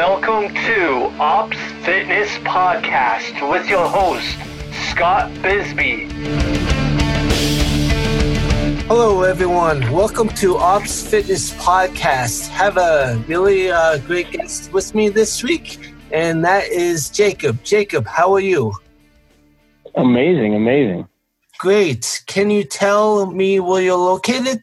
Welcome to Ops Fitness Podcast with your host, Scott Bisbee. Hello, everyone. Welcome to Ops Fitness Podcast. Have a really uh, great guest with me this week, and that is Jacob. Jacob, how are you? Amazing, amazing. Great. Can you tell me where you're located?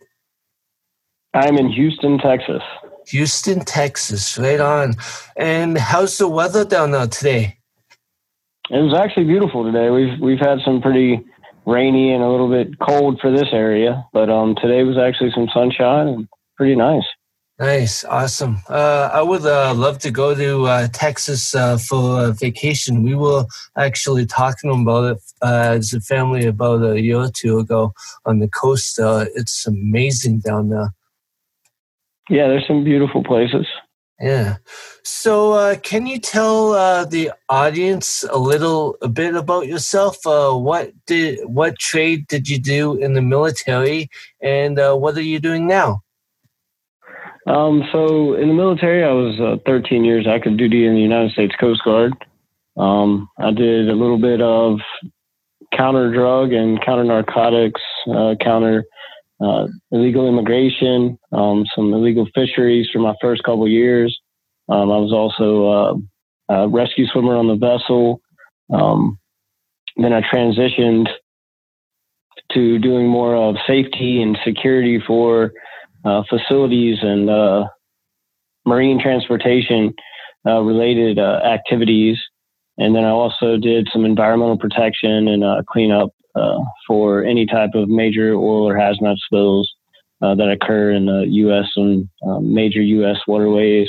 I'm in Houston, Texas. Houston, Texas, right on. And how's the weather down there today? It was actually beautiful today. We've we've had some pretty rainy and a little bit cold for this area, but um, today was actually some sunshine and pretty nice. Nice, awesome. Uh, I would uh, love to go to uh, Texas uh, for vacation. We were actually talking about it uh, as a family about a year or two ago on the coast. Uh, it's amazing down there. Yeah, there's some beautiful places. Yeah. So, uh, can you tell uh, the audience a little, a bit about yourself? Uh, what did, what trade did you do in the military, and uh, what are you doing now? Um, so, in the military, I was uh, 13 years active duty in the United States Coast Guard. Um, I did a little bit of counter drug and counter narcotics, uh, counter uh, illegal immigration, um, some illegal fisheries for my first couple years. Um, I was also uh, a rescue swimmer on the vessel. Um, then I transitioned to doing more of safety and security for uh, facilities and uh, marine transportation uh, related uh, activities. And then I also did some environmental protection and cleanup uh, for any type of major oil or hazmat spills uh, that occur in the U.S. and um, major U.S. waterways,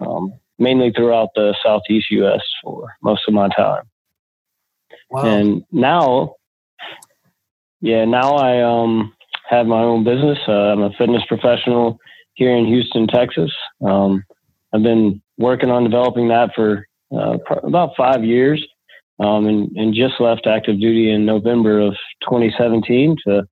um, mainly throughout the southeast U.S. for most of my time. Wow. And now, yeah, now I um, have my own business. Uh, I'm a fitness professional here in Houston, Texas. Um, I've been working on developing that for uh, about five years um, and, and just left active duty in November of 2017 to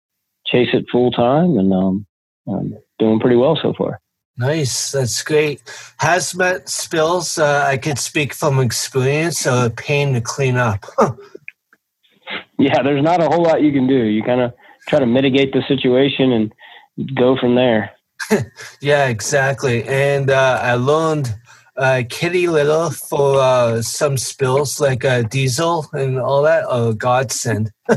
chase it full time, and um, I'm doing pretty well so far. Nice, that's great. Hazmat spills, uh, I could speak from experience, are a pain to clean up. yeah, there's not a whole lot you can do. You kind of try to mitigate the situation and go from there. yeah, exactly. And uh, I learned uh, kitty litter for uh, some spills like uh, diesel and all that a godsend.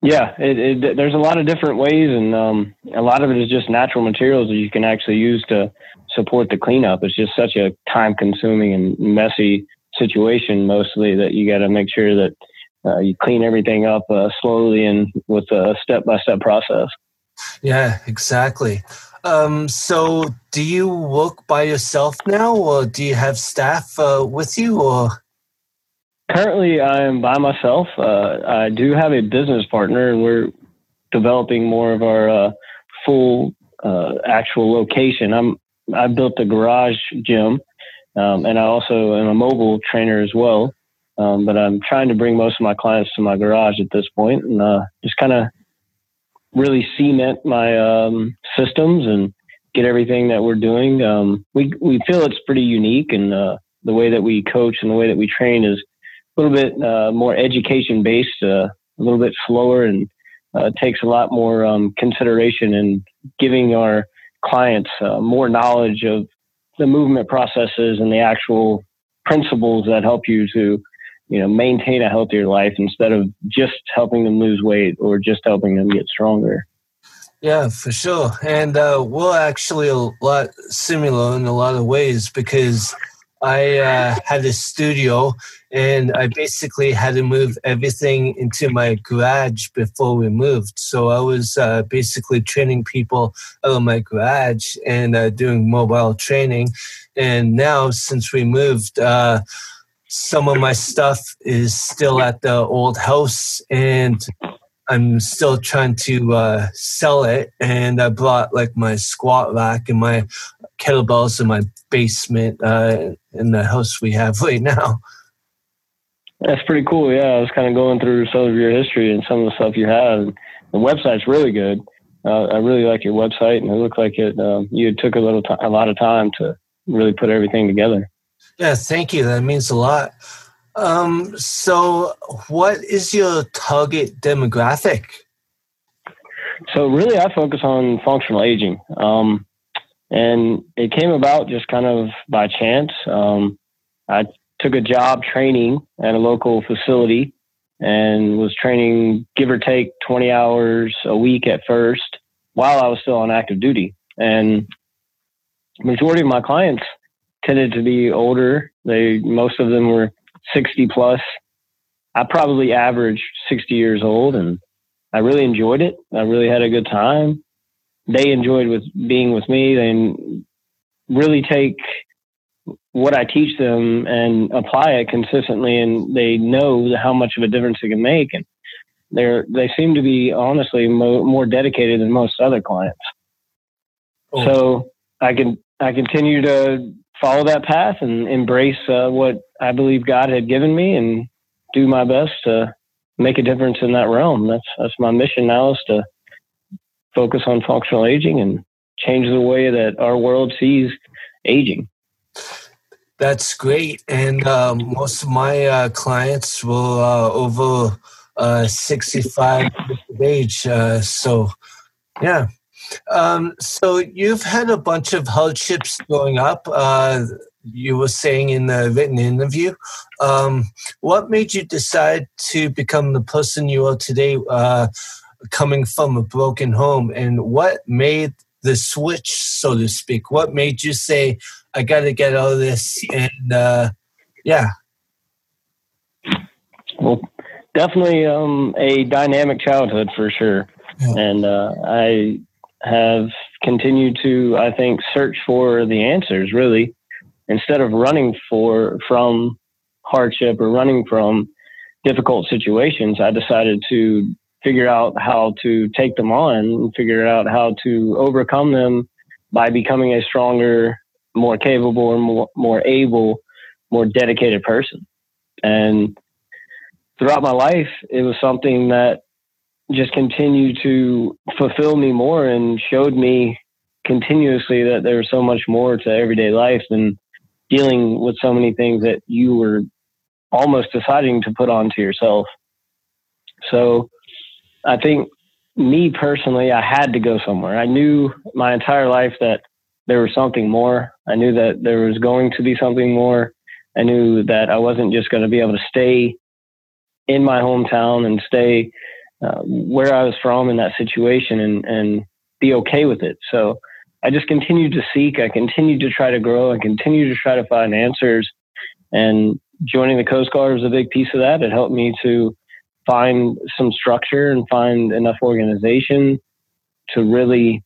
yeah, it, it, there's a lot of different ways, and um, a lot of it is just natural materials that you can actually use to support the cleanup. It's just such a time consuming and messy situation, mostly, that you got to make sure that uh, you clean everything up uh, slowly and with a step by step process. Yeah, exactly. Um, so, do you work by yourself now, or do you have staff uh, with you? Or currently, I am by myself. Uh, I do have a business partner, and we're developing more of our uh, full uh, actual location. I'm I built a garage gym, um, and I also am a mobile trainer as well. Um, but I'm trying to bring most of my clients to my garage at this point, and uh, just kind of really cement my um, systems and get everything that we're doing. Um, we we feel it's pretty unique, and uh, the way that we coach and the way that we train is a little bit uh, more education based, uh, a little bit slower, and uh, takes a lot more um, consideration in giving our clients uh, more knowledge of the movement processes and the actual principles that help you to you know, maintain a healthier life instead of just helping them lose weight or just helping them get stronger. Yeah, for sure. And uh, we're actually a lot similar in a lot of ways because I uh, had a studio and I basically had to move everything into my garage before we moved. So I was uh, basically training people out of my garage and uh, doing mobile training. And now, since we moved, uh, some of my stuff is still at the old house and I'm still trying to uh, sell it. And I brought like my squat rack and my kettlebells in my basement uh, in the house we have right now. That's pretty cool. Yeah, I was kind of going through some of your history and some of the stuff you have. The website's really good. Uh, I really like your website, and it looked like it. Um, you took a little, t- a lot of time to really put everything together. Yeah, thank you. That means a lot. Um, so, what is your target demographic? So, really, I focus on functional aging. Um, and it came about just kind of by chance. Um, I took a job training at a local facility and was training, give or take, 20 hours a week at first while I was still on active duty. And majority of my clients tended to be older. They most of them were 60 plus. I probably averaged 60 years old and I really enjoyed it. I really had a good time. They enjoyed with being with me. They really take what I teach them and apply it consistently and they know how much of a difference it can make. And they're, they seem to be honestly mo- more dedicated than most other clients. So I can, I continue to follow that path and embrace uh, what I believe God had given me and do my best to make a difference in that realm. That's that's my mission now is to focus on functional aging and change the way that our world sees aging. That's great, and um, most of my uh, clients will uh, over uh, sixty-five age. Uh, so, yeah, um, so you've had a bunch of hardships growing up. Uh, you were saying in the written interview. Um, what made you decide to become the person you are today, uh, coming from a broken home? And what made the switch, so to speak? What made you say, "I got to get out of this"? And uh, yeah. Well, definitely um, a dynamic childhood for sure. Yeah. And uh, I have continued to, I think, search for the answers really instead of running for from hardship or running from difficult situations. I decided to figure out how to take them on and figure out how to overcome them by becoming a stronger, more capable, more, more able, more dedicated person. And throughout my life, it was something that just continued to fulfill me more and showed me continuously that there was so much more to everyday life than dealing with so many things that you were almost deciding to put onto yourself. So I think me personally, I had to go somewhere. I knew my entire life that there was something more. I knew that there was going to be something more. I knew that I wasn't just going to be able to stay in my hometown and stay uh, where I was from in that situation and, and be okay with it. So I just continued to seek. I continued to try to grow. I continued to try to find answers. And joining the Coast Guard was a big piece of that. It helped me to find some structure and find enough organization to really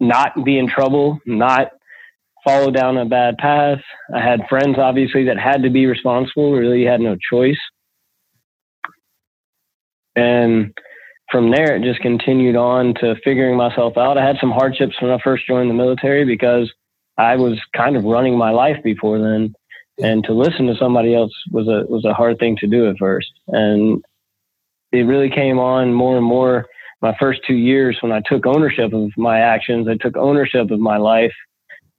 not be in trouble, not follow down a bad path. I had friends, obviously, that had to be responsible, really had no choice. And from there, it just continued on to figuring myself out. I had some hardships when I first joined the military because I was kind of running my life before then. And to listen to somebody else was a was a hard thing to do at first. And it really came on more and more my first two years when I took ownership of my actions. I took ownership of my life.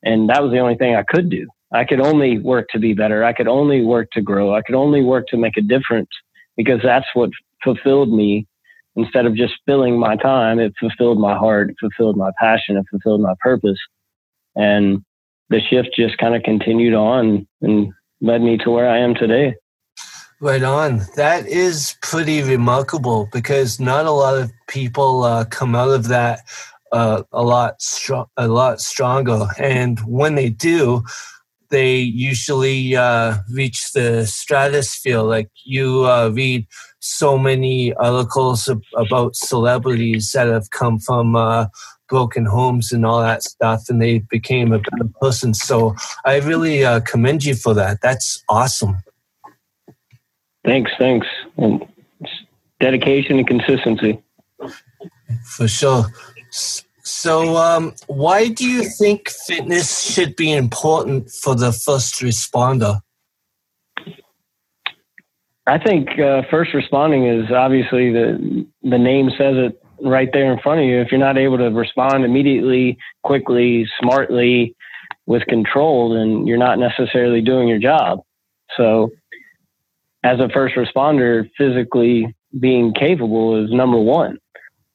And that was the only thing I could do. I could only work to be better. I could only work to grow. I could only work to make a difference because that's what fulfilled me instead of just filling my time. It fulfilled my heart, fulfilled my passion, it fulfilled my purpose. And the shift just kind of continued on and led me to where I am today. Right on. That is pretty remarkable because not a lot of people uh, come out of that uh, a lot strong, a lot stronger, and when they do, they usually uh, reach the stratosphere. Like you uh, read so many articles about celebrities that have come from uh, broken homes and all that stuff, and they became a better person. So I really uh, commend you for that. That's awesome. Thanks, thanks. dedication and consistency. For sure. So, um, why do you think fitness should be important for the first responder? I think uh, first responding is obviously the the name says it right there in front of you. If you're not able to respond immediately, quickly, smartly, with control, then you're not necessarily doing your job. So, as a first responder, physically being capable is number one.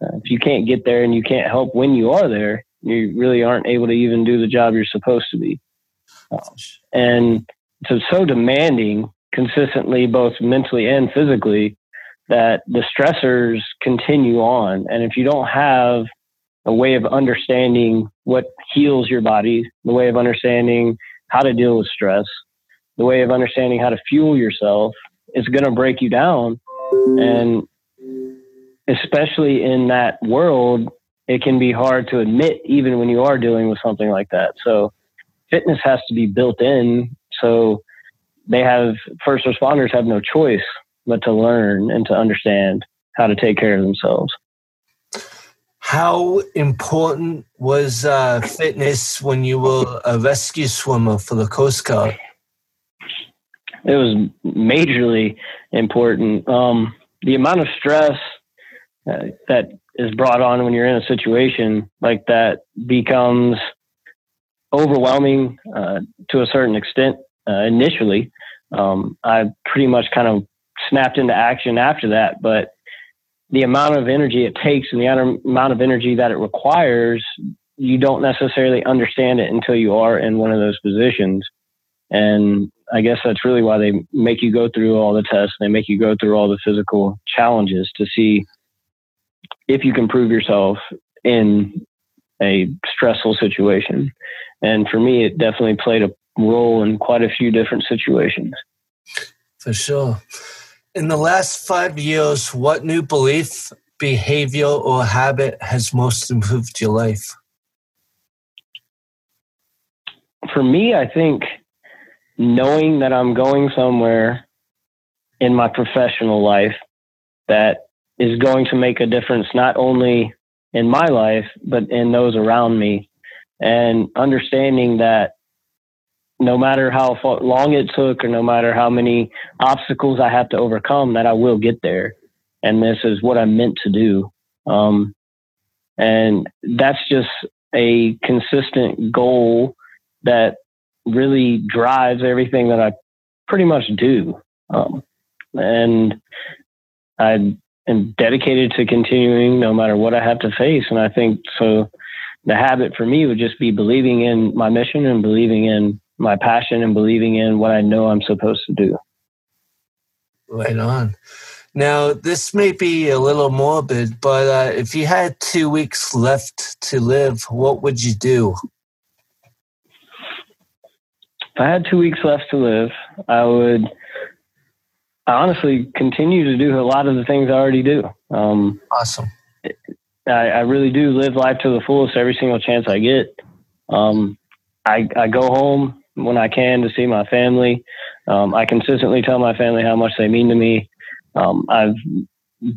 Uh, if you can't get there and you can't help when you are there, you really aren't able to even do the job you're supposed to be. Um, and it's so demanding consistently, both mentally and physically, that the stressors continue on. And if you don't have a way of understanding what heals your body, the way of understanding how to deal with stress, the way of understanding how to fuel yourself, it's going to break you down. And especially in that world, it can be hard to admit even when you are dealing with something like that. So fitness has to be built in. So they have first responders have no choice but to learn and to understand how to take care of themselves. How important was uh, fitness when you were a rescue swimmer for the Coast Guard? It was majorly important. Um, the amount of stress uh, that is brought on when you're in a situation like that becomes overwhelming uh, to a certain extent uh, initially. Um, I pretty much kind of snapped into action after that, but the amount of energy it takes and the amount of energy that it requires, you don't necessarily understand it until you are in one of those positions. And I guess that's really why they make you go through all the tests. They make you go through all the physical challenges to see if you can prove yourself in a stressful situation. And for me, it definitely played a role in quite a few different situations. For sure. In the last five years, what new belief, behavior, or habit has most improved your life? For me, I think knowing that I'm going somewhere in my professional life that is going to make a difference not only in my life but in those around me and understanding that no matter how long it took or no matter how many obstacles I have to overcome that I will get there and this is what I'm meant to do um, and that's just a consistent goal that really drives everything that I pretty much do um, and I am dedicated to continuing no matter what I have to face. And I think so. The habit for me would just be believing in my mission and believing in my passion and believing in what I know I'm supposed to do. Right on. Now, this may be a little morbid, but uh, if you had two weeks left to live, what would you do? If I had two weeks left to live, I would I honestly continue to do a lot of the things I already do. Um, awesome. I, I, really do live life to the fullest every single chance I get. Um, I, I go home when I can to see my family. Um, I consistently tell my family how much they mean to me. Um, I've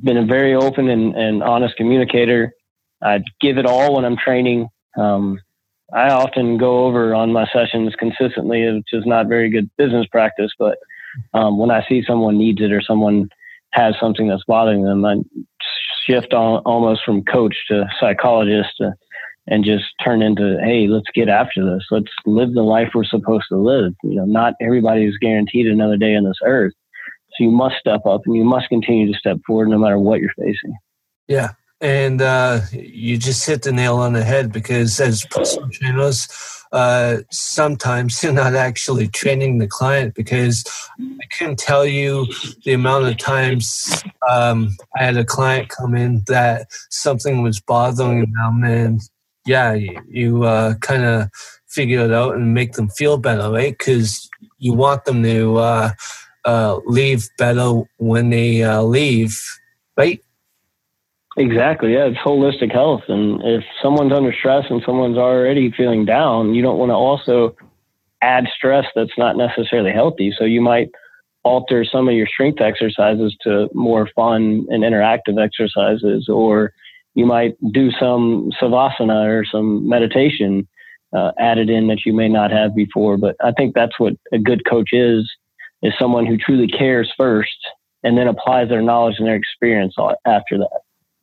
been a very open and, and, honest communicator. I give it all when I'm training. Um, I often go over on my sessions consistently, which is not very good business practice, but um, when I see someone needs it or someone has something that's bothering them, I shift on, almost from coach to psychologist to, and just turn into, hey, let's get after this. Let's live the life we're supposed to live. You know, not everybody is guaranteed another day on this earth. So you must step up and you must continue to step forward no matter what you're facing. Yeah. And uh, you just hit the nail on the head because as trainers, uh, sometimes you're not actually training the client because I can't tell you the amount of times um, I had a client come in that something was bothering them, and yeah, you, you uh, kind of figure it out and make them feel better, right? Because you want them to uh, uh leave better when they uh, leave, right? Exactly. Yeah, it's holistic health. And if someone's under stress and someone's already feeling down, you don't want to also add stress that's not necessarily healthy. So you might alter some of your strength exercises to more fun and interactive exercises, or you might do some savasana or some meditation uh, added in that you may not have before. But I think that's what a good coach is, is someone who truly cares first and then applies their knowledge and their experience after that.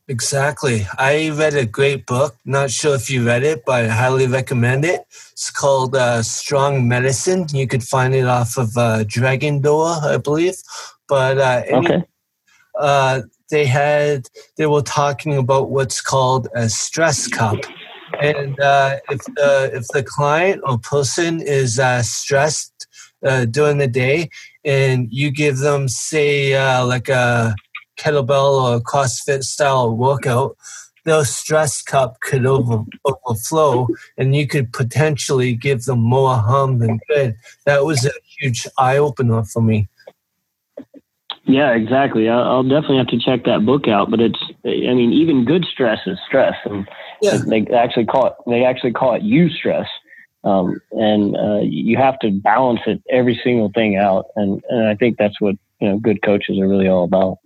Exactly. I read a great book. Not sure if you read it, but I highly recommend it. It's called uh, Strong Medicine. You could find it off of uh, Dragon Door, I believe. But uh, any, Okay. They had they were talking about what's called a stress cup, and uh, if the if the client or person is uh, stressed uh, during the day, and you give them say uh, like a kettlebell or a CrossFit style workout, their stress cup could over, overflow, and you could potentially give them more harm than good. That was a huge eye opener for me. Yeah, exactly. I'll definitely have to check that book out. But it's, I mean, even good stress is stress, and Yeah. they actually call it they actually call it eustress. Um, and uh, you have to balance it every single thing out, and and I think that's what you know good coaches are really all about.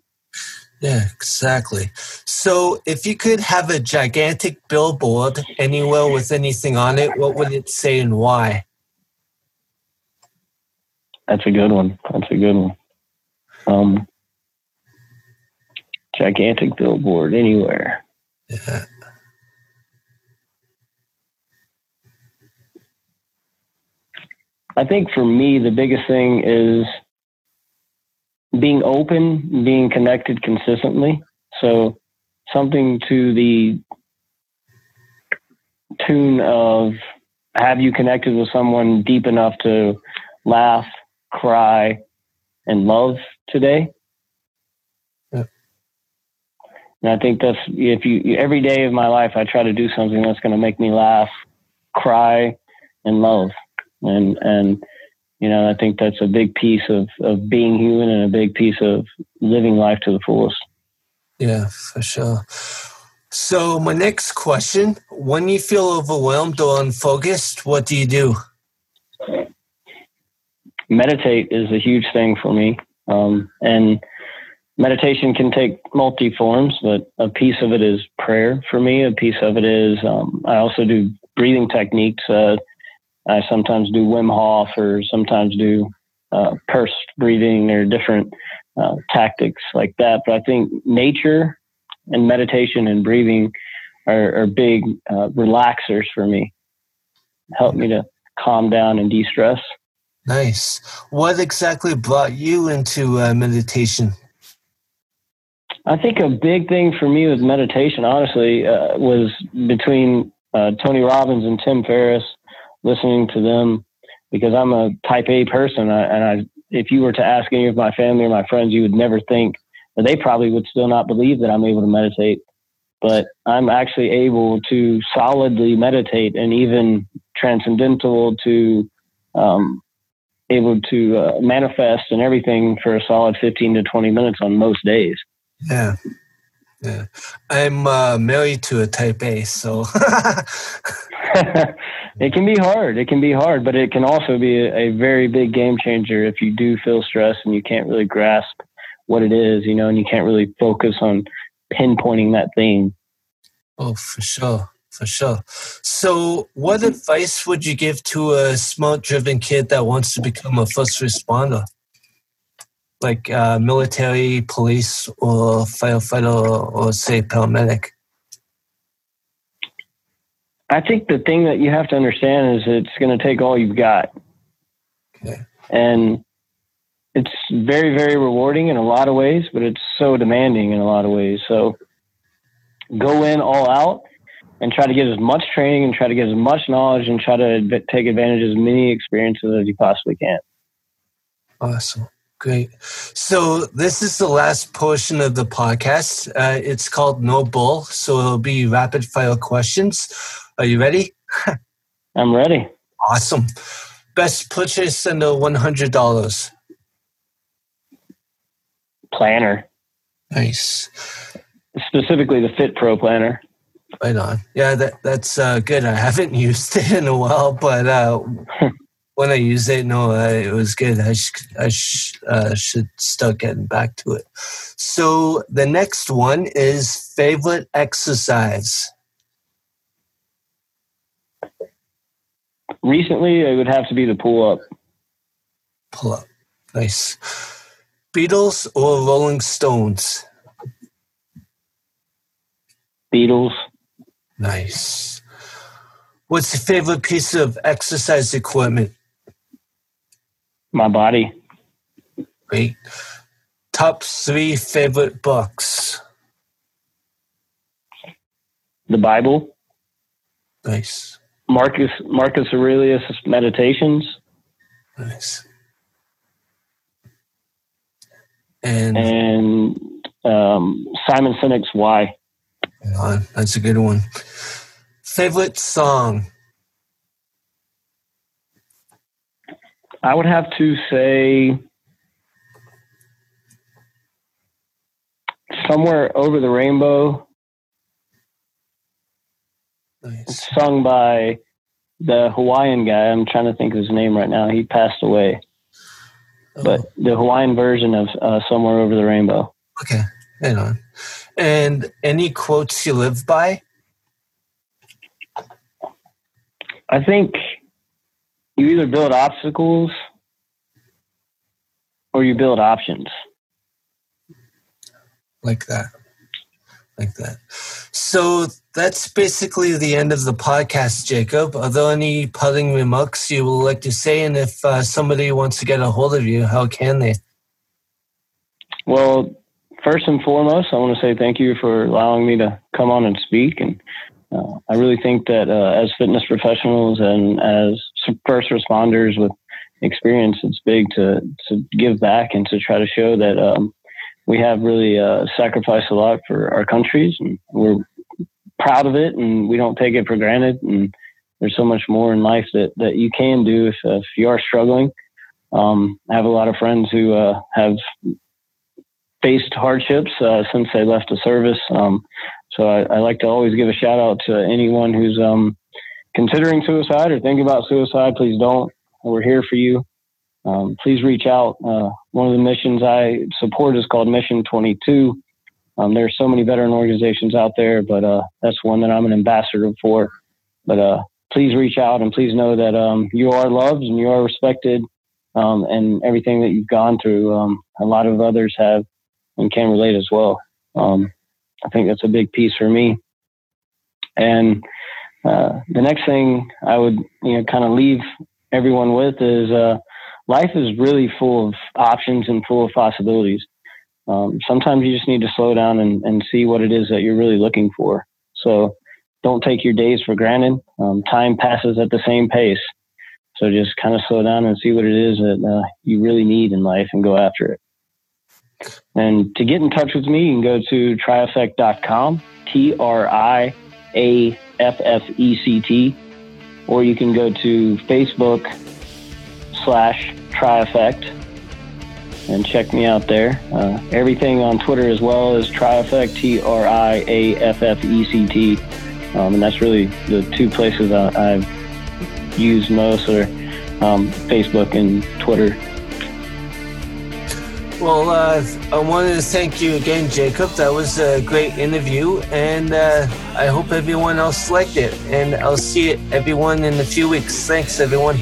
Yeah, exactly. So, if you could have a gigantic billboard anywhere with anything on it, what would it say and why? That's a good one. That's a good one. Gigantic billboard anywhere. Yeah. I think for me, the biggest thing is being open, being connected consistently. So something to the tune of have you connected with someone deep enough to laugh, cry, and love today? Yeah. And I think that's if you every day of my life I try to do something that's going to make me laugh, cry, and love and and you know I think that's a big piece of of being human and a big piece of living life to the fullest. Yeah, for sure. So, my next question when you feel overwhelmed or unfocused, what do you do? Meditate is a huge thing for me, um, and meditation can take multi forms, but a piece of it is prayer for me. A piece of it is um, I also do breathing techniques. Uh, I sometimes do Wim Hof or sometimes do uh, pursed breathing or different uh, tactics like that. But I think nature and meditation and breathing are, are big uh, relaxers for me. Help me to calm down and de stress. Nice. What exactly brought you into uh, meditation? I think a big thing for me with meditation, honestly, uh, was between uh, Tony Robbins and Tim Ferriss, listening to them because I'm a type A person. I, and I, if you were to ask any of my family or my friends, you would never think, or they probably would still not believe that I'm able to meditate. But I'm actually able to solidly meditate and even transcendental to um, able to uh, manifest and everything for a solid 15 to 20 minutes on most days. Yeah. Yeah. I'm uh, married to a type A, so. it can be hard. It can be hard, but it can also be a, a, very big game changer if you do feel stress and you can't really grasp what it is, you know, and you can't really focus on pinpointing that thing. Oh, for sure. For sure. So, what advice would you give to a smart driven kid that wants to become a first responder? Like uh, military, police, or firefighter, or, or say paramedic? I think the thing that you have to understand is it's going to take all you've got. Okay. And it's very, very rewarding in a lot of ways, but it's so demanding in a lot of ways. So go in all out and try to get as much training and try to get as much knowledge and try to take advantage of as many experiences as you possibly can. Awesome. Great. So this is the last portion of the podcast. Uh, it's called No Bull. So it'll be rapid fire questions. Are you ready? I'm ready. Awesome. Best purchase under $100. Planner. Nice. Specifically the Fit Pro planner. Right on. Yeah, that that's uh, good. I haven't used it in a while, but uh, when I used it, no, uh, it was good. I, sh- I sh- uh, should start getting back to it. So the next one is favorite exercise. Recently, it would have to be the pull up. Pull up. Nice. Beatles or Rolling Stones? Beatles. Nice. What's your favorite piece of exercise equipment? My body. Great. Top three favorite books? The Bible. Nice. Marcus Marcus Aurelius Meditations. Nice. And and um, Simon Sinek's Why. That's a good one. Favorite song? I would have to say somewhere over the rainbow. Nice. Sung by the Hawaiian guy. I'm trying to think of his name right now. He passed away. Oh. But the Hawaiian version of uh, Somewhere Over the Rainbow. Okay, hang on. And any quotes you live by? I think you either build obstacles or you build options. Like that. Like that. So that's basically the end of the podcast, Jacob. Are there any parting remarks you would like to say? And if uh, somebody wants to get a hold of you, how can they? Well, first and foremost, I want to say thank you for allowing me to come on and speak. And uh, I really think that uh, as fitness professionals and as first responders with experience, it's big to, to give back and to try to show that um, we have really uh, sacrificed a lot for our countries, and we're proud of it, and we don't take it for granted. And there's so much more in life that, that you can do if, if you are struggling. Um, I have a lot of friends who uh, have faced hardships uh, since they left the service. Um, so I, I, like to always give a shout out to anyone who's um, considering suicide or thinking about suicide. Please don't. We're here for you. Um, please reach out. Uh, one of the missions I support is called Mission 22. Um, there are so many veteran organizations out there, but uh, that's one that I'm an ambassador for. But uh, please reach out and please know that um, you are loved and you are respected, um, and everything that you've gone through, um, a lot of others have and can relate as well. Um, I think that's a big piece for me. And uh, the next thing I would, you know, kind of leave everyone with is uh, life is really full of options and full of possibilities. Um, sometimes you just need to slow down and, and see what it is that you're really looking for. So don't take your days for granted. Um, time passes at the same pace. So just kind of slow down and see what it is that uh, you really need in life and go after it. And to get in touch with me, you can go to triaffect.com, T R I A F F E C T, or you can go to Facebook slash triaffect and check me out there. Uh, everything on Twitter as well is triaffect, T R I A F F E C T. Um, and that's really the two places I, have used most are um, Facebook and Twitter. Well, uh, I wanted to thank you again, Jacob. That was a great interview, and uh, I hope everyone else liked it. And I'll see everyone in a few weeks. Thanks, everyone.